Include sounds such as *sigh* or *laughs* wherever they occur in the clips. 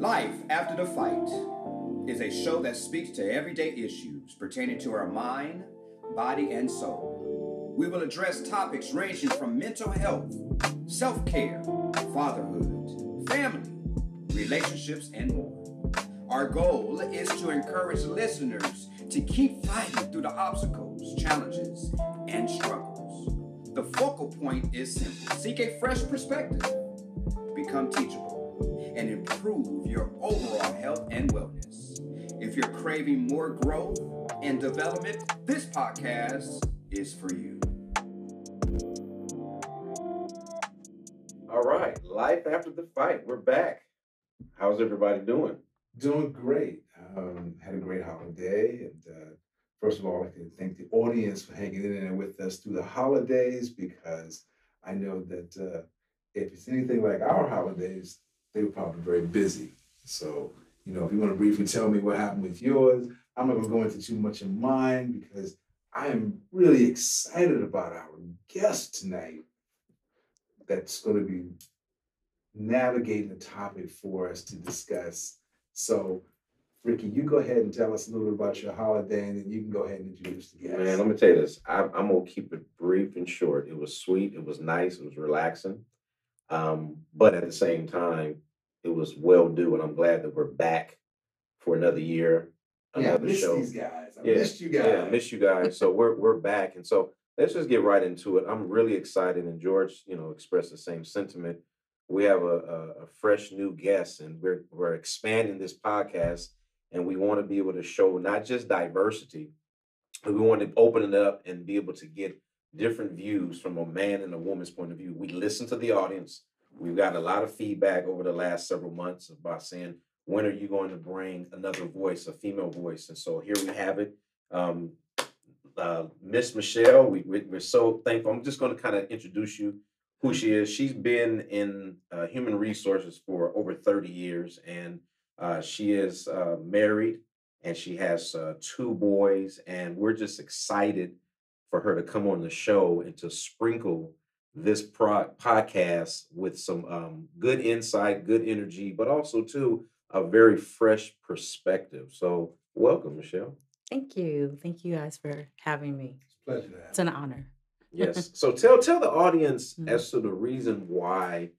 Life After the Fight is a show that speaks to everyday issues pertaining to our mind, body, and soul. We will address topics ranging from mental health, self care, fatherhood, family, relationships, and more. Our goal is to encourage listeners to keep fighting through the obstacles, challenges, and struggles. The focal point is simple seek a fresh perspective, become teachable and improve your overall health and wellness. If you're craving more growth and development, this podcast is for you. All right, life after the fight. We're back. How's everybody doing? Doing great. Um, had a great holiday, and uh, first of all, I can thank the audience for hanging in there with us through the holidays because I know that uh, if it's anything like our holidays, they were probably very busy. So, you know, if you want to briefly tell me what happened with yours, I'm not going to go into too much of mine because I am really excited about our guest tonight that's going to be navigating a topic for us to discuss. So, Ricky, you go ahead and tell us a little bit about your holiday, and then you can go ahead and introduce the guest. Man, I'm gonna tell you this. I'm, I'm gonna keep it brief and short. It was sweet. It was nice. It was relaxing. Um, but at the same time, it was well due, and I'm glad that we're back for another year, yeah, I another missed show. these guys. I Yeah, missed you guys. Yeah, I miss you guys. So we're we're back, and so let's just get right into it. I'm really excited, and George, you know, expressed the same sentiment. We have a, a, a fresh new guest, and we're we're expanding this podcast, and we want to be able to show not just diversity, but we want to open it up and be able to get different views from a man and a woman's point of view. We listen to the audience. We've got a lot of feedback over the last several months about saying, when are you going to bring another voice, a female voice? And so here we have it. Um, uh, Miss Michelle, we, we, we're so thankful. I'm just going to kind of introduce you who she is. She's been in uh, human resources for over 30 years, and uh, she is uh, married and she has uh, two boys. And we're just excited for her to come on the show and to sprinkle this pro- podcast with some um, good insight, good energy, but also too a very fresh perspective. So, welcome, Michelle. Thank you. Thank you guys for having me. It's a pleasure to have It's an honor. Yes. so tell tell the audience Mhm. as to the reason why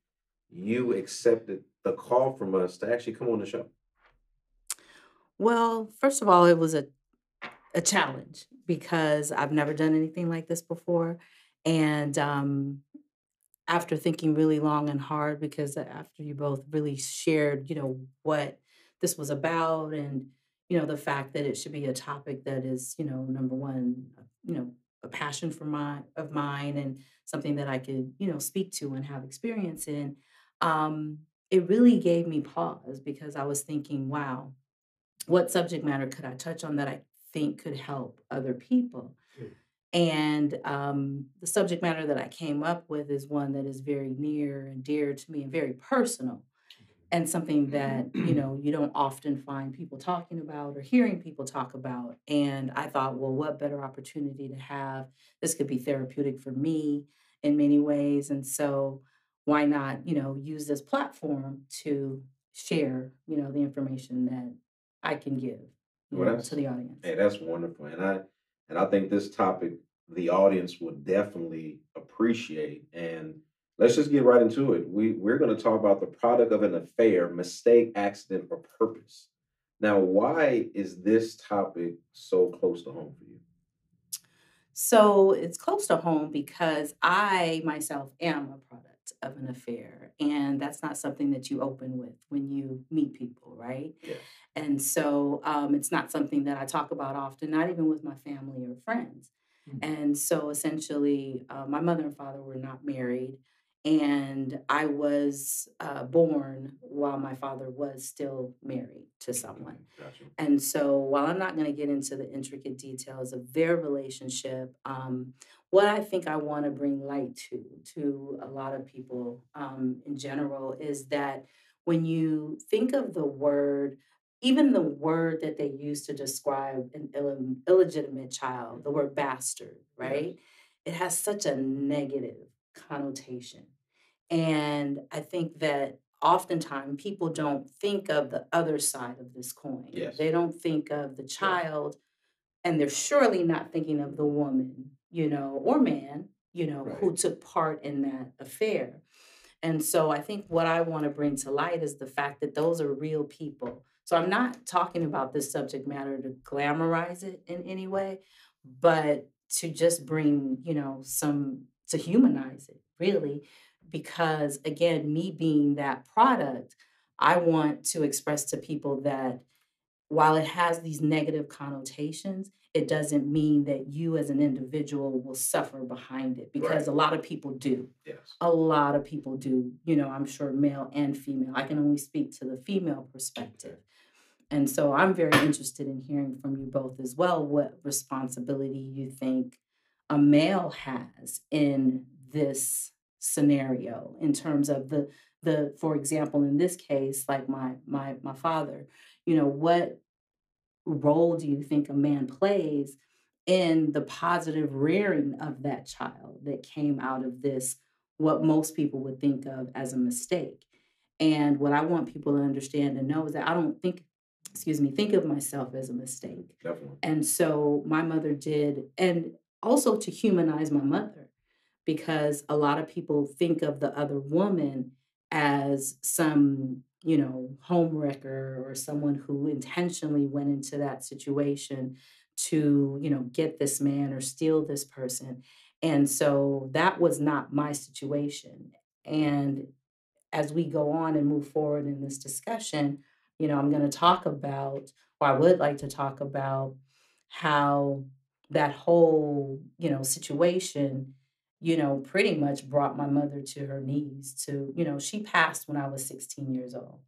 you accepted the call from us to actually come on the show. Well, first of all, it was a a challenge because I've never done anything like this before. And um, after thinking really long and hard, because after you both really shared, you know, what this was about and, you know, the fact that it should be a topic that is, you know, number one, you know, a passion for my of mine and something that I could, you know, speak to and have experience in. Um, it really gave me pause because I was thinking, wow, what subject matter could I touch on that I think could help other people? Mm. And um, the subject matter that I came up with is one that is very near and dear to me and very personal, and something that you *clears throat* know you don't often find people talking about or hearing people talk about. And I thought, well, what better opportunity to have? This could be therapeutic for me in many ways, and so why not, you know, use this platform to share, you know, the information that I can give Well, know, to the audience. Hey, that's wonderful, and I and I think this topic the audience will definitely appreciate. And let's just get right into it. We we're going to talk about the product of an affair, mistake, accident, or purpose. Now, why is this topic so close to home for you? So it's close to home because I myself am a product of an affair. And that's not something that you open with when you meet people, right? Yeah. And so um, it's not something that I talk about often, not even with my family or friends. Mhm. And so essentially, uh, my mother and father were not married. And I was uh, born while my father was still married to someone. Gotcha. And so, while I'm not going to get into the intricate details of their relationship, um, what I think I want to bring light to to a lot of people um, in general is that when you think of the word, even the word that they use to describe an Ill- illegitimate child, the mm-hmm. word bastard, right? It has such a negative connotation. And I think that oftentimes people don't think of the other side of this coin. Yes. They don't think of the child, and they're surely not thinking of the woman, you know, or man, you know, who took part in that affair. And so I think what I want to bring to light is the fact that those are real people. So I'm not talking about this subject matter to glamorize it in any way, but to just bring, you know, some to humanize it, really. Because again, me being that product, I want to express to people that while it has these negative connotations, it doesn't mean that you as an individual will suffer behind it because a lot of people do Yes. a lot of people do, you know, I'm sure male and female. I can only speak to the female perspective. And so I'm very interested in hearing from you both as well what responsibility you think a male has in this scenario in terms of the the for example in this case like my my my father you know what role do you think a man plays in the positive rearing of that child that came out of this what most people would think of as a mistake. And what I want people to understand and know is that I don't think, excuse me, think of myself as a mistake. Definitely. And so my mother did, and also to humanize my mother, because a lot of people think of the other woman as some, you know, home wrecker or someone who intentionally went into that situation to, you know, get this man or steal this person. And so that was not my situation. And as we go on and move forward in this discussion, you know, I'm going to talk about, or I would like to talk about how that whole, you know, situation, you know, pretty much brought my mother to her knees to, you know, she passed when I was 16 years old.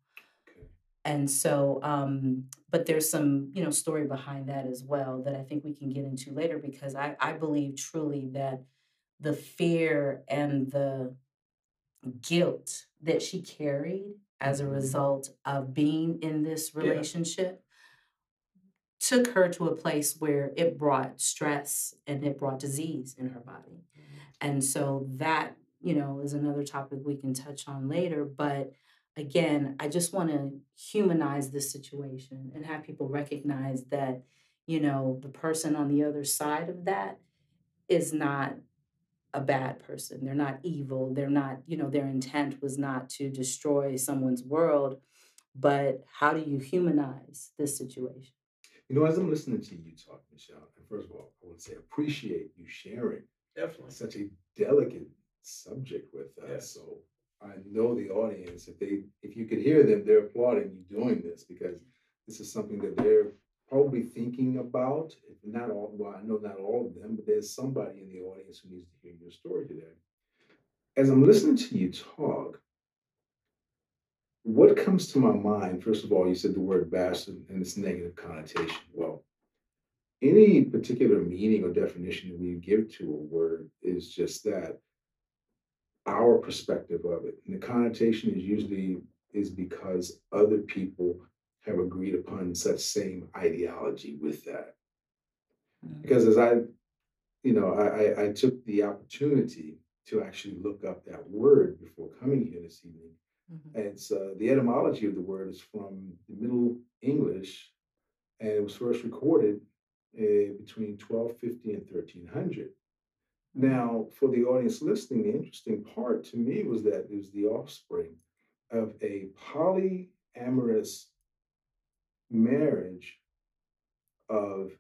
And so, um, but there's some, you know, story behind that as well that I think we can get into later because I, I believe truly that the fear and the guilt that she carried as a mm-hmm. result of being in this Yeah. relationship took her to a place where it brought stress and it brought disease in her body. Mm-hmm. And so that, you know, is another topic we can touch on later. But again, I just want to humanize this situation and have people recognize that, you know, the person on the other side of that is not a bad person. They're not evil. They're not, you know, their intent was not to destroy someone's world. But how do you humanize this situation? You know, as I'm listening to you talk, Michelle, and first of all, I want to say appreciate you sharing Definitely. such a delicate subject with us. Yes. So I know the audience, if they if you could hear them, they're applauding you doing this because this is something that they're probably thinking about. Not all, well, I know not all of them, but there's somebody in the audience who needs to hear your story today. As I'm listening to you talk, what comes to my mind, first of all, you said the word bastard and its negative connotation. Well, any particular meaning or definition that we give to a word is just that our perspective of it. And the connotation is usually is because other people have agreed upon such same ideology with that. Because as I, you know, I, I, I took the opportunity to actually look up that word before coming here this evening. Mhm. And it's uh, the etymology of the word is from the Middle English, and it was first recorded uh, between 1250 and 1300. Now, for the audience listening, the interesting part to me was that it was the offspring of a polyamorous marriage of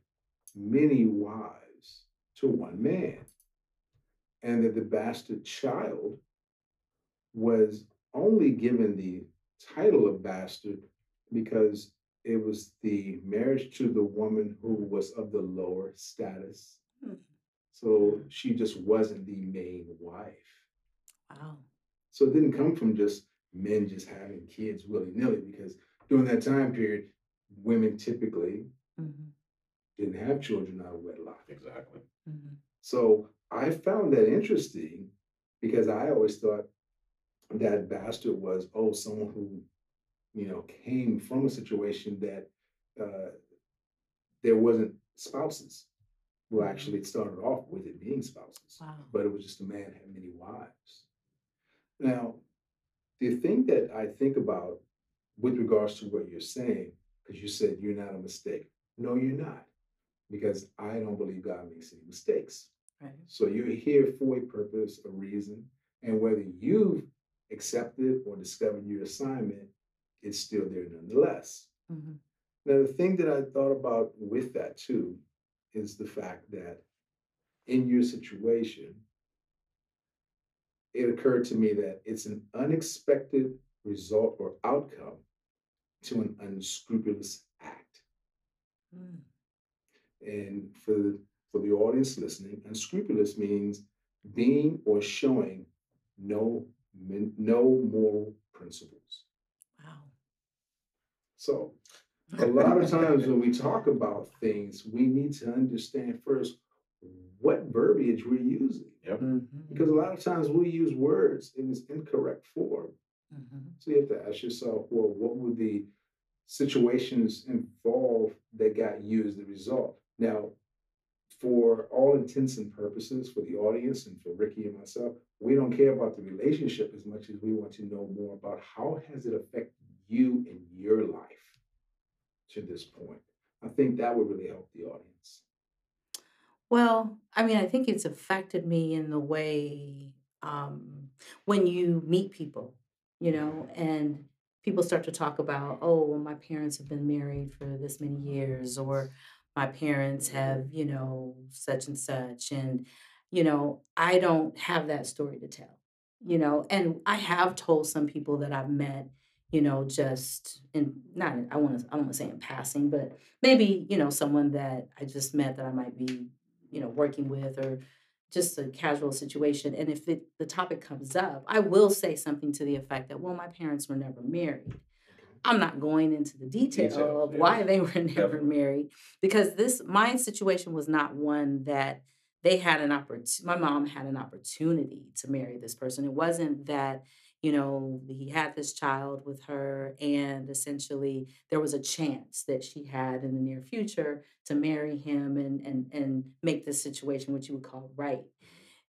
many wives to one man, and that the bastard child was only given the title of bastard because it was the marriage to the woman who was of the lower status. Hmm. So she just wasn't the main wife. Wow. So it didn't come from just men just having kids willy nilly because during that time period, women typically Mhm. didn't have children out of wedlock. Exactly. Mhm. So I found that interesting because I always thought that bastard was, oh, someone who, you know, came from a situation that uh, there wasn't spouses. Well, actually, it started off with it being spouses, Wow. but it was just a man had many wives. Now, The thing that I think about with regards to what you're saying, because you said you're not a mistake. No, you're not. Because I don't believe God makes any mistakes. Right. So you're here for a purpose, a reason, and whether you've accepted or discovered your assignment, it's still there nonetheless. Mhm. Now, the thing that I thought about with that too is the fact that in your situation, it occurred to me that it's an unexpected result or outcome to an unscrupulous act. Mm. And for the, for the audience listening, unscrupulous means being or showing no no moral principles. Wow. So *laughs* a lot of times when we talk about things, we need to understand first what verbiage we're using. Yep. Mhm. Because a lot of times we use words in its incorrect form. Mhm. So you have to ask yourself, well, what were the situations involved that got you as the result? Now, for all intents and purposes, for the audience and for Ricky and myself, we don't care about the relationship as much as we want to know more about how has it affected you in your life to this point. I think that would really help the audience. Well, I mean, I think it's affected me in the way um, when you meet people, you know, and people start to talk about, oh, well, my parents have been married for this many years, or my parents have, you know, such and such. And, you know, I don't have that story to tell, you know, and I have told some people that I've met, you know, just in not, I want to, I don't want to say in passing, but maybe, you know, someone that I just met that I might be you know working with or just a casual situation and if it, the topic comes up i will say something to the effect that well my parents were never married i'm not going into the detail Details, of yeah. why they were *laughs* never Definitely. married because this my situation was not one that they had an opportunity my mom had an opportunity to marry this person it wasn't that you know he had this child with her and essentially there was a chance that she had in the near future to marry him and and and make this situation what you would call right.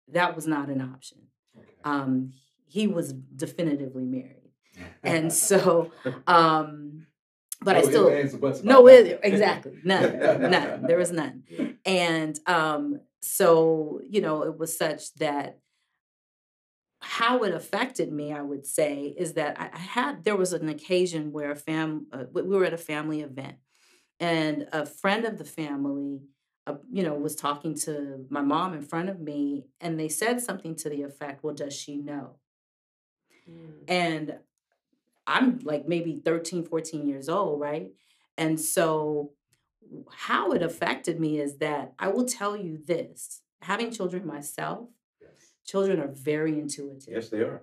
That was not an option. Okay. um he was definitively married. And *laughs* so um but i No still no it, exactly none none there was none. *laughs* And um so you know it was such that how it affected me i would say is that i, had there was an occasion where a fam uh, we we were at a family event and a friend of the family uh, you know was talking to my mom in front of me and they said something to the effect well does she know Mm. and i'm like maybe 13 14 years old right and so how it affected me is that i will tell you this having children myself. Children are very intuitive Yes, they are.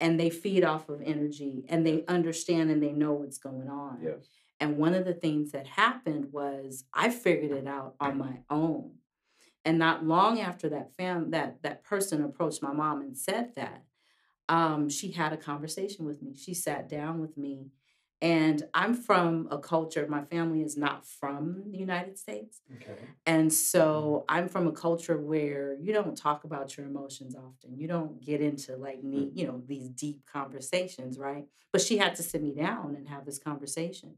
and they feed off of energy and they understand and they know what's going on Yes. and one of the things that happened was I figured it out on my own. And not long after that fam that that person approached my mom and said that, um, she had a conversation with me. She sat down with me. And I'm from a culture, my family is not from the United States. Okay. And mm-hmm. so I'm from a culture where you don't talk about your emotions often. You don't get into like neat, you know, these deep conversations, right? But she had to sit me down and have this conversation.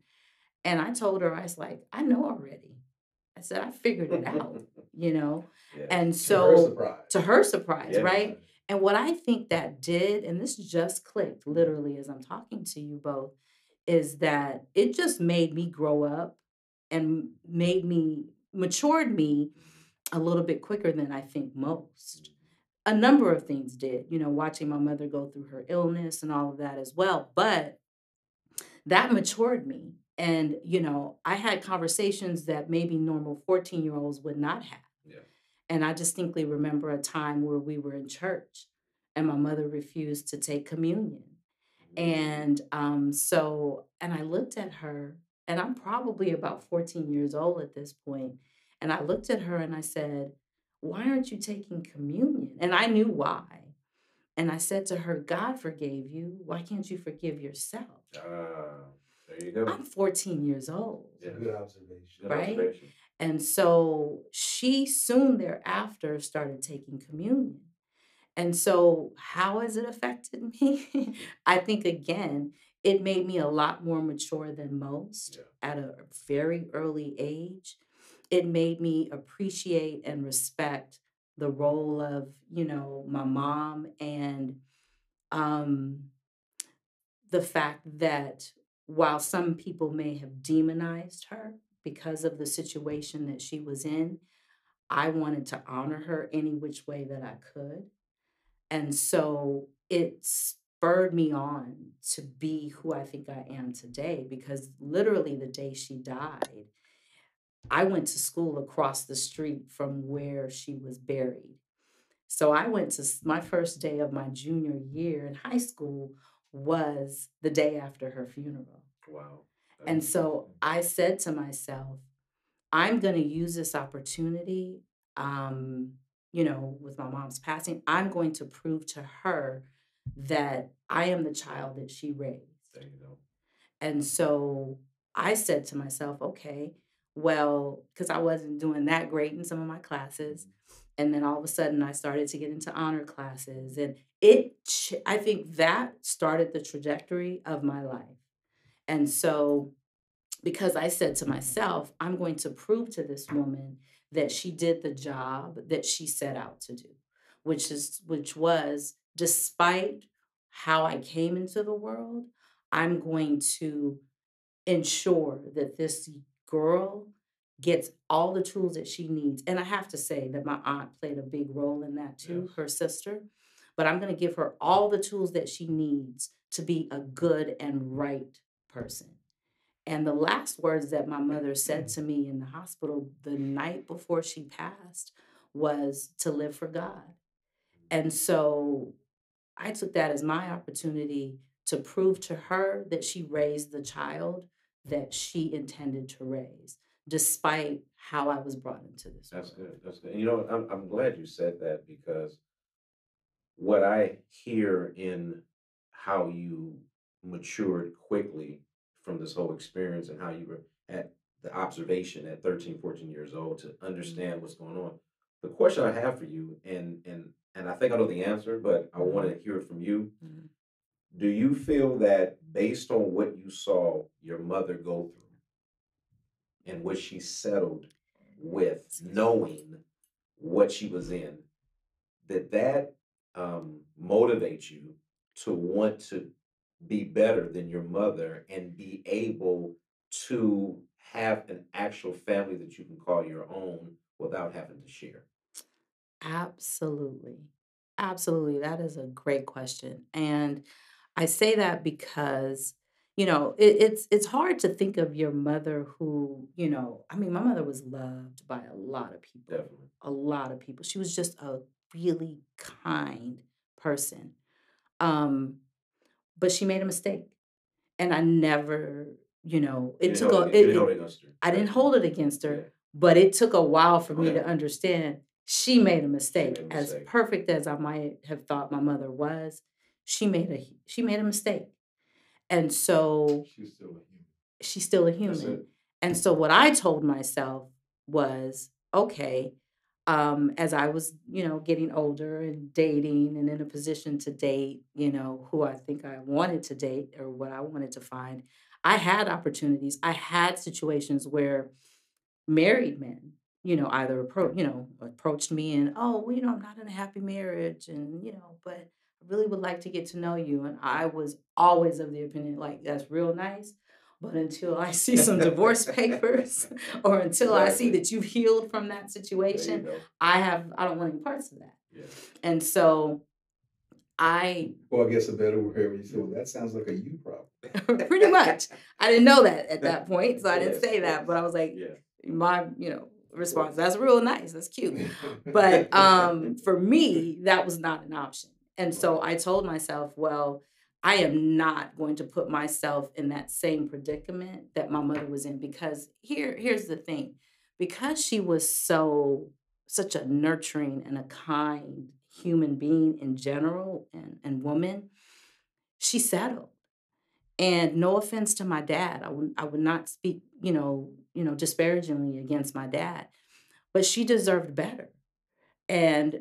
And I told her, I was like, I know already. I said, I figured it out, *laughs* you know? Yeah. And To her so surprise. to her surprise, Yeah. right? And what I think that did, and this just clicked literally as I'm talking to you both, is that it just made me grow up and made me matured me a little bit quicker than I think most. A number of things did, you know, watching my mother go through her illness and all of that as well. But that matured me. And, you know, I had conversations that maybe normal 14 year olds would not have. Yeah. And I distinctly remember a time where we were in church and my mother refused to take communion. And um, so, and I looked at her, and I'm probably about 14 years old at this point, And I looked at her and I said, Why aren't you taking communion? And I knew why. And I said to her, God forgave you. Why can't you forgive yourself? Ah, there you go. I'm 14 years old. Yeah. Good observation. Good right? observation. And so she soon thereafter started taking communion. And so, how has it affected *laughs* me? I think, again, it made me a lot more mature than most Yeah. at a very early age. It made me appreciate and respect the role of, you know, my mom and um, the fact that while some people may have demonized her because of the situation that she was in, I wanted to honor her any which way that I could. And so it spurred me on to be who I think I am today because literally the day she died, I went to school across the street from where she was buried. So I went to my first day of my junior year in high school was the day after her funeral. Wow. And so I said to myself, I'm going to use this opportunity, um, you know, with my mom's passing. I'm going to prove to her that I am the child that she raised. there you go. And so I said to myself, okay, well, because I wasn't doing that great in some of my classes. Mm-hmm. And then all of a sudden I started to get into honor classes. And it, I think that started the trajectory of my life. And so, because I said to myself, I'm going to prove to this woman that she did the job that she set out to do, which is which was despite how I came into the world, I'm going to ensure that this girl gets all the tools that she needs. And I have to say that my aunt played a big role in that too, Yes. her sister. But I'm going to give her all the tools that she needs to be a good and right person. And the last words that my mother said to me in the hospital the night before she passed was to live for God. And so I took that as my opportunity to prove to her that she raised the child that she intended to raise, despite how I was brought into this That's world. good. That's good. And you know, I'm I'm glad you said that because what I hear in how you matured quickly from this whole experience and how you were at the observation at 13, 14 years old to understand what's going on. The question I have for you, and and and I think I know the answer, but I want to hear it from you. Mhm. Do you feel that based on what you saw your mother go through and what she settled with, knowing what she was in, that that um, motivates you to want to be better than your mother and be able to have an actual family that you can call your own without having to share? Absolutely. Absolutely. That is a great question. And I say that because, you know, it, it's it's hard to think of your mother who, you know, I mean, my mother was loved by a lot of people. Definitely. A lot of people. She was just a really kind person. Um, but she made a mistake. And I never, you know, it didn't took a it- it, it- it against her. I didn't hold it against her Yeah. but it took a while for me to understand she made a mistake made a as mistake. perfect as i might have thought my mother was she made a she made a mistake and so She's still a human. she's still a human and so what i told myself was okay um, as i was you know getting older and dating and in a position to date you know who i think i wanted to date or what i wanted to find i had opportunities. I had situations where married men you know either appro- you know approached me and oh well you know i'm not in a happy marriage and you know but i really would like to get to know you. And i was always of the opinion like that's real nice but until i see some divorce *laughs* papers or until i see that you've healed from that situation i have i don't want any parts of that Yeah. and so i Well, I guess a better word you say, well, that sounds like a you problem. *laughs* pretty much i didn't know that at that point so i didn't say that but i was like Yeah. my you know response that's real nice that's cute *laughs* but um for me that was not an option and so i told myself well i am not going to put myself in that same predicament that my mother was in because here here's the thing. Because she was so such a nurturing and a kind human being in general and, and woman she settled. And no offense to my dad i would, I would not speak you know you know disparagingly against my dad but she deserved better. And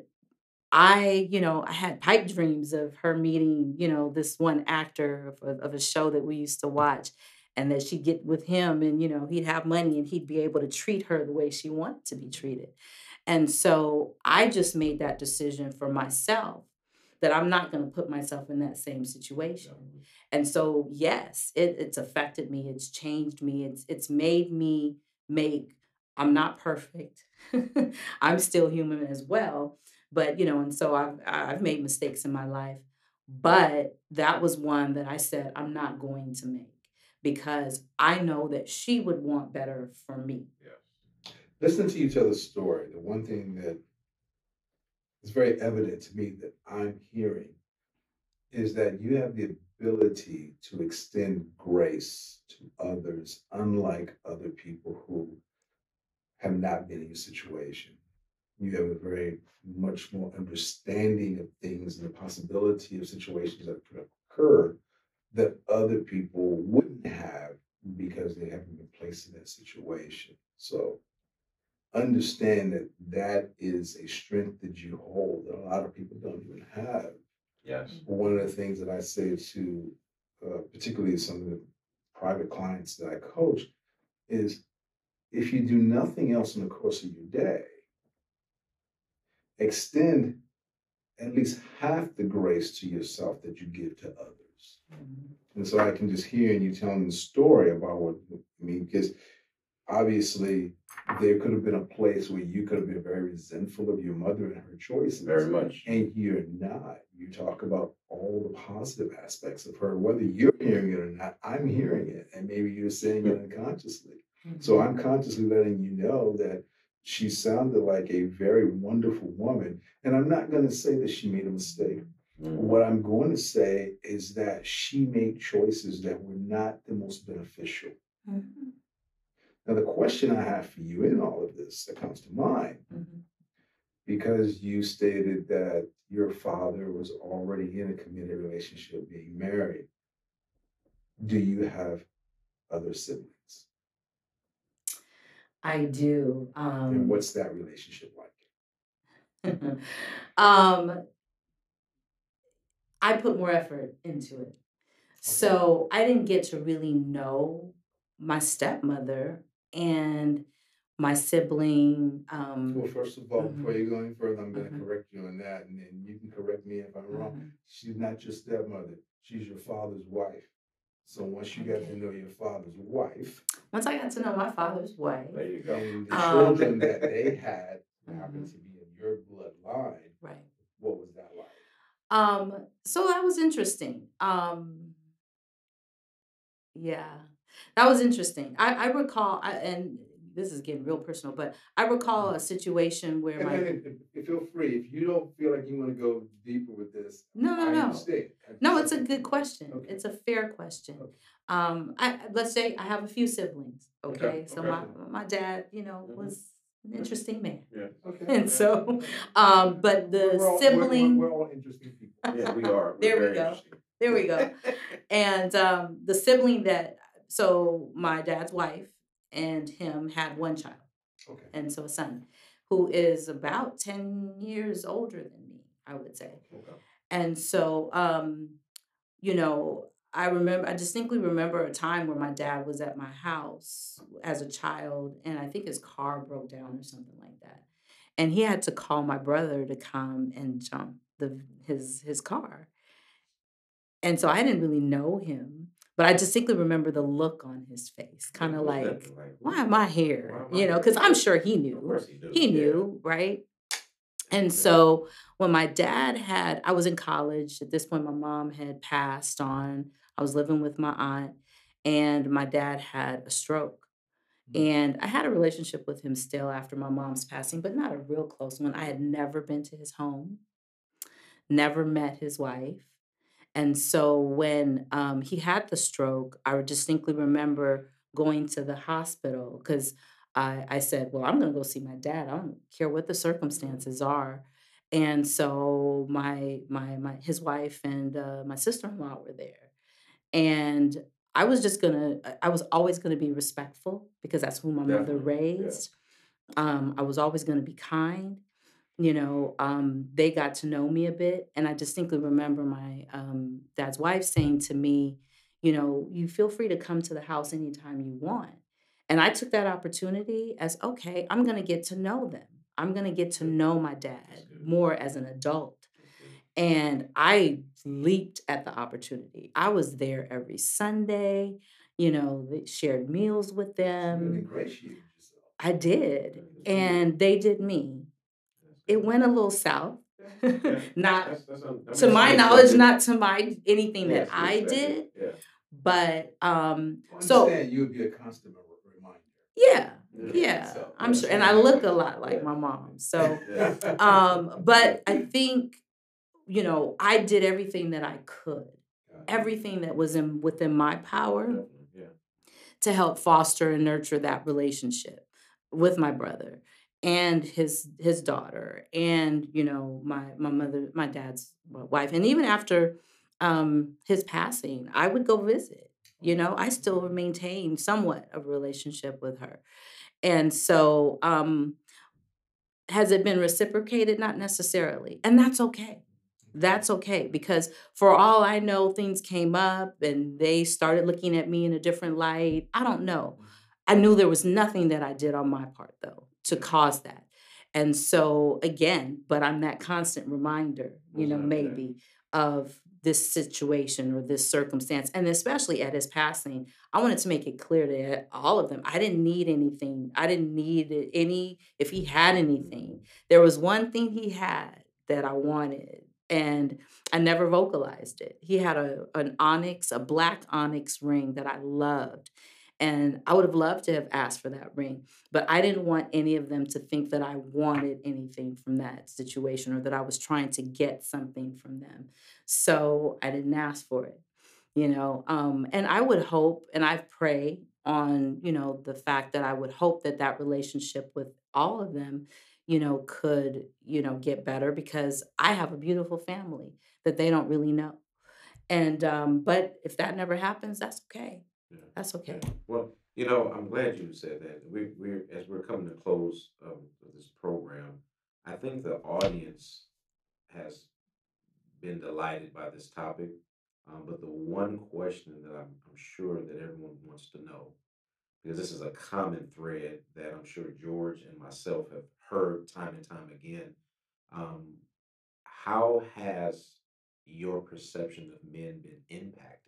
I, you know, I had pipe dreams of her meeting, you know, this one actor of a, of a show that we used to watch, and that she'd get with him, and you know, he'd have money, and he'd be able to treat her the way she wanted to be treated. And so I just made that decision for myself that I'm not going to put myself in that same situation. Mm-hmm. And so, yes, it, it's affected me. It's changed me. It's it's made me make. I'm not perfect. *laughs* I'm still human as well. But you know, and so I've I've made mistakes in my life. But that was one that I said I'm not going to make because I know that she would want better for me. Yeah. Listening to you tell the story, the one thing that is very evident to me that I'm hearing is that you have the ability to extend grace to others, unlike other people who have not been in your situation. You have a very much more understanding of things and the possibility of situations that could occur that other people wouldn't have because they haven't been placed in that situation. So understand that that is a strength that you hold that a lot of people don't even have. Yes. One of the things that I say to, uh, particularly some of the private clients that I coach, is if you do nothing else in the course of your day, extend at least half the grace to yourself that you give to others. Mm-hmm. And so I can just hear you telling the story about what I mean, because obviously there could have been a place where you could have been very resentful of your mother and her choices. Very much. And you're not. You talk about all the positive aspects of her, whether you're hearing it or not, I'm hearing it. And maybe you're saying it unconsciously. Mm-hmm. So I'm consciously letting you know that she sounded like a very wonderful woman. And I'm not going to say that she made a mistake. Mm-hmm. What I'm going to say is that she made choices that were not the most beneficial. Mm-hmm. Now, the question I have for you in all of this that comes to mind, mm-hmm. because you stated that your father was already in a committed relationship, being married, do you have other siblings? I do. Um, and what's that relationship like? *laughs* um, I put more effort into it. Okay. So I didn't get to really know my stepmother and my sibling. Um, well, first of all, mm-hmm. before you go any further, I'm going to mm-hmm. correct you on that, and then you can correct me if I'm wrong. Mm-hmm. She's not your stepmother; she's your father's wife. So once you okay. got to know your father's wife, once I got to know my father's wife, there you go. And the um, children that they *laughs* had happened to be in your bloodline. Right. What was that like? Um. So that was interesting. Um. Yeah that was interesting. I, I recall, I, and this is getting real personal, but I recall a situation where and my. And, feel free if you don't feel like you want to go deeper with this. No, no, I no. No, it's a good question. Okay. It's a fair question. Okay. Um, I let's say I have a few siblings. Okay, okay. so my my dad, you know, mm-hmm. was an interesting man. Yeah. Okay. *laughs* And so, um, but the we're all, sibling. We're, we're, all interesting people. *laughs* yeah, we are. We're there we go. There we go. *laughs* and um, the sibling that so my dad's wife and him had one child. Okay. And so a son who is about 10 years older than me, I would say. Okay. And so um, you know, I remember I distinctly remember a time where my dad was at my house as a child and I think his car broke down or something like that. And he had to call my brother to come and jump the his his car. And so I didn't really know him. But I distinctly remember the look on his face, kind of like, why am I here? Am you know, because I'm sure he knew. He, he, knew, yeah. right? And so when my dad had, I was in college. At this point, my mom had passed on. I was living with my aunt, and my dad had a stroke. Mm-hmm. And I had a relationship with him still after my mom's passing, but not a real close one. I had never been to his home, never met his wife. And so when um, he had the stroke, I distinctly remember going to the hospital because I, I said, Well, I'm going to go see my dad. I don't care what the circumstances are. And so my my my his wife and uh, my sister in law were there, and I was just gonna I was always gonna be respectful because that's who my mother raised. Yeah. Um, I was always gonna be kind, you know, um, they got to know me a bit. And I distinctly remember my um, dad's wife saying to me, you know, you feel free to come to the house anytime you want. And I took that opportunity as okay, I'm going to get to know them. I'm going to get to know my dad more as an adult. And I leaped at the opportunity. I was there every Sunday, you know, shared meals with them. I did. And they did me. It went a little south. *laughs* not that's, that's, that's, to my knowledge, not to my anything that I did. Yeah. But um so you would be a constant reminder. Yeah. Yeah, so, I'm sure, and I look a lot like my mom. So, um, *laughs* but I think, you know, I did everything that I could, everything that was in within my power, to help foster and nurture that relationship with my brother and his his daughter, and you know, my my mother, my dad's wife, and even after um, his passing, I would go visit. You know, I still maintain somewhat of a relationship with her. And so, um, has it been reciprocated? Not necessarily. And that's okay. That's okay because for all I know, things came up and they started looking at me in a different light. I don't know. I knew there was nothing that I did on my part, though, to cause that. And so, again, but I'm that constant reminder, you know, mm-hmm, maybe of this situation or this circumstance. And especially at his passing, I wanted to make it clear to all of them I didn't need anything. I didn't need any, if he had anything. There was one thing he had that I wanted. And I never vocalized it. He had a an onyx, a black onyx ring that I loved. And I would have loved to have asked for that ring, but I didn't want any of them to think that I wanted anything from that situation or that I was trying to get something from them. So I didn't ask for it, you know. Um, and I would hope, and I pray on, you know, the fact that I would hope that that relationship with all of them, you know, could, you know, get better because I have a beautiful family that they don't really know. And um, but if that never happens, that's okay. Yeah. That's okay. Well, you know, I'm glad you said that. We we as we're coming to close of this program, I think the audience has been delighted by this topic. Um, but the one question that I'm, I'm sure that everyone wants to know, because this is a common thread that I'm sure George and myself have heard time and time again, um, how has your perception of men been impacted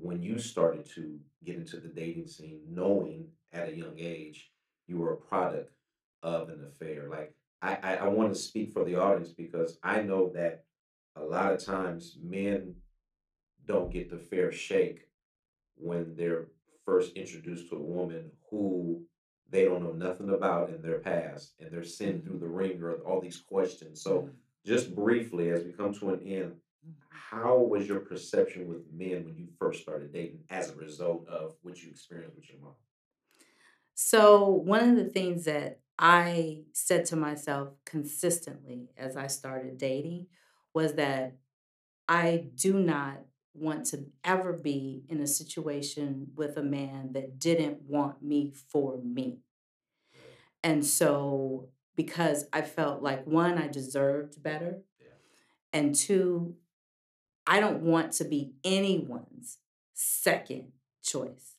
when you started to get into the dating scene, knowing at a young age you were a product of an affair? Like, I, I, I want to speak for the audience because I know that a lot of times men don't get the fair shake when they're first introduced to a woman who they don't know nothing about in their past and they're sent through the wringer all these questions. So, mm-hmm. just briefly, as we come to an end, Mm-hmm. how was your perception with men when you first started dating as a result of what you experienced with your mom? So, one of the things that I said to myself consistently as I started dating was that I do not want to ever be in a situation with a man that didn't want me for me. And so, because I felt like one, I deserved better, and two, I don't want to be anyone's second choice,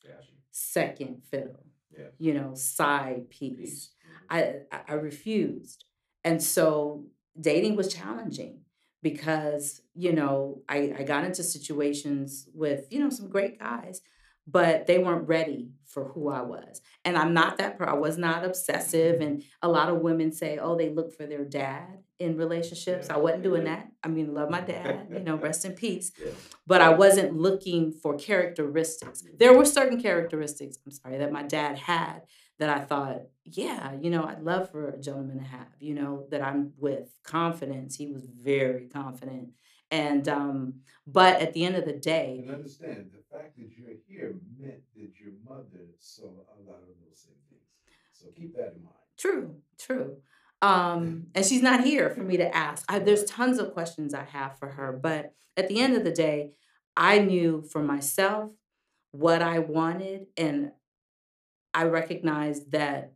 second fiddle, yeah. you know, side piece. piece. Mm-hmm. I, I refused. And so dating was challenging because, you know, I, I got into situations with, you know, some great guys, but they weren't ready for who I was. And I'm not that I was not obsessive. Mm-hmm. And a lot of women say, oh, they look for their dad in relationships. I wasn't doing that. I mean, love my dad, you know, rest in peace. *laughs* But I wasn't looking for characteristics. There were certain characteristics, I'm sorry, that my dad had that I thought, yeah, you know, I'd love for a gentleman to have, you know, that I'm with confidence. He was very confident. And um, but at the end of the day, and understand the fact that you're here meant that your mother saw a lot of those same things. So keep that in mind. True, true. Um, and she's not here for me to ask. I, there's tons of questions I have for her, but at the end of the day, I knew for myself what I wanted, and I recognized that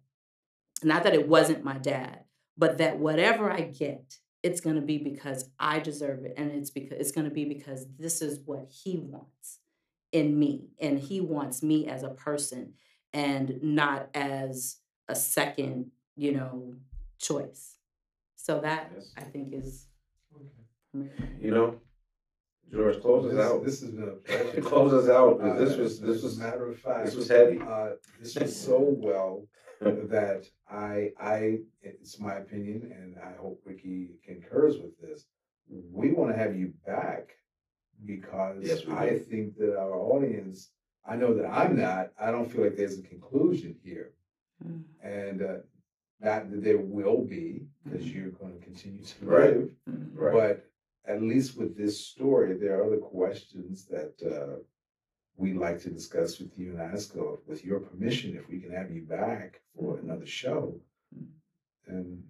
not that it wasn't my dad, but that whatever I get, it's going to be because I deserve it and it's because it's going to be because this is what he wants in me and he wants me as a person and not as a second, you know, choice. So that Yes. I think is You know, George, close us out. this has been a pleasure. close us out. 'cause Uh, this was as this a was matter of fact. this was heavy. Uh, this was so well *laughs* that I, I, it's my opinion, and I hope Ricky concurs with this. We want to have you back because Yes, I think that our audience, I know that I'm not, I don't feel like there's a conclusion here. Mm. And uh, not that there will be, because you're going to continue to Right. live. Mm. right. But at least with this story, there are other questions that uh, we'd like to discuss with you and ask, uh, with your permission, if we can have you back for another show, and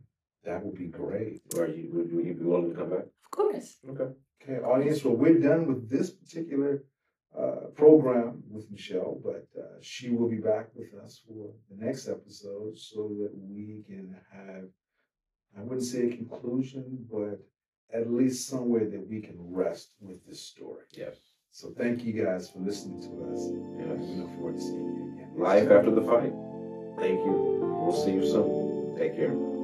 that would be great. Are you would you be willing to come back? Of course. Okay. Okay, audience, well, we're done with this particular uh, program with Michelle, but uh, she will be back with us for the next episode so that we can have, I wouldn't say a conclusion, but at least somewhere that we can rest with this story. Yes. So thank you guys for listening to us. Yes. We look forward to seeing you again. Life after the fight. Thank you. We'll see you soon. Take care.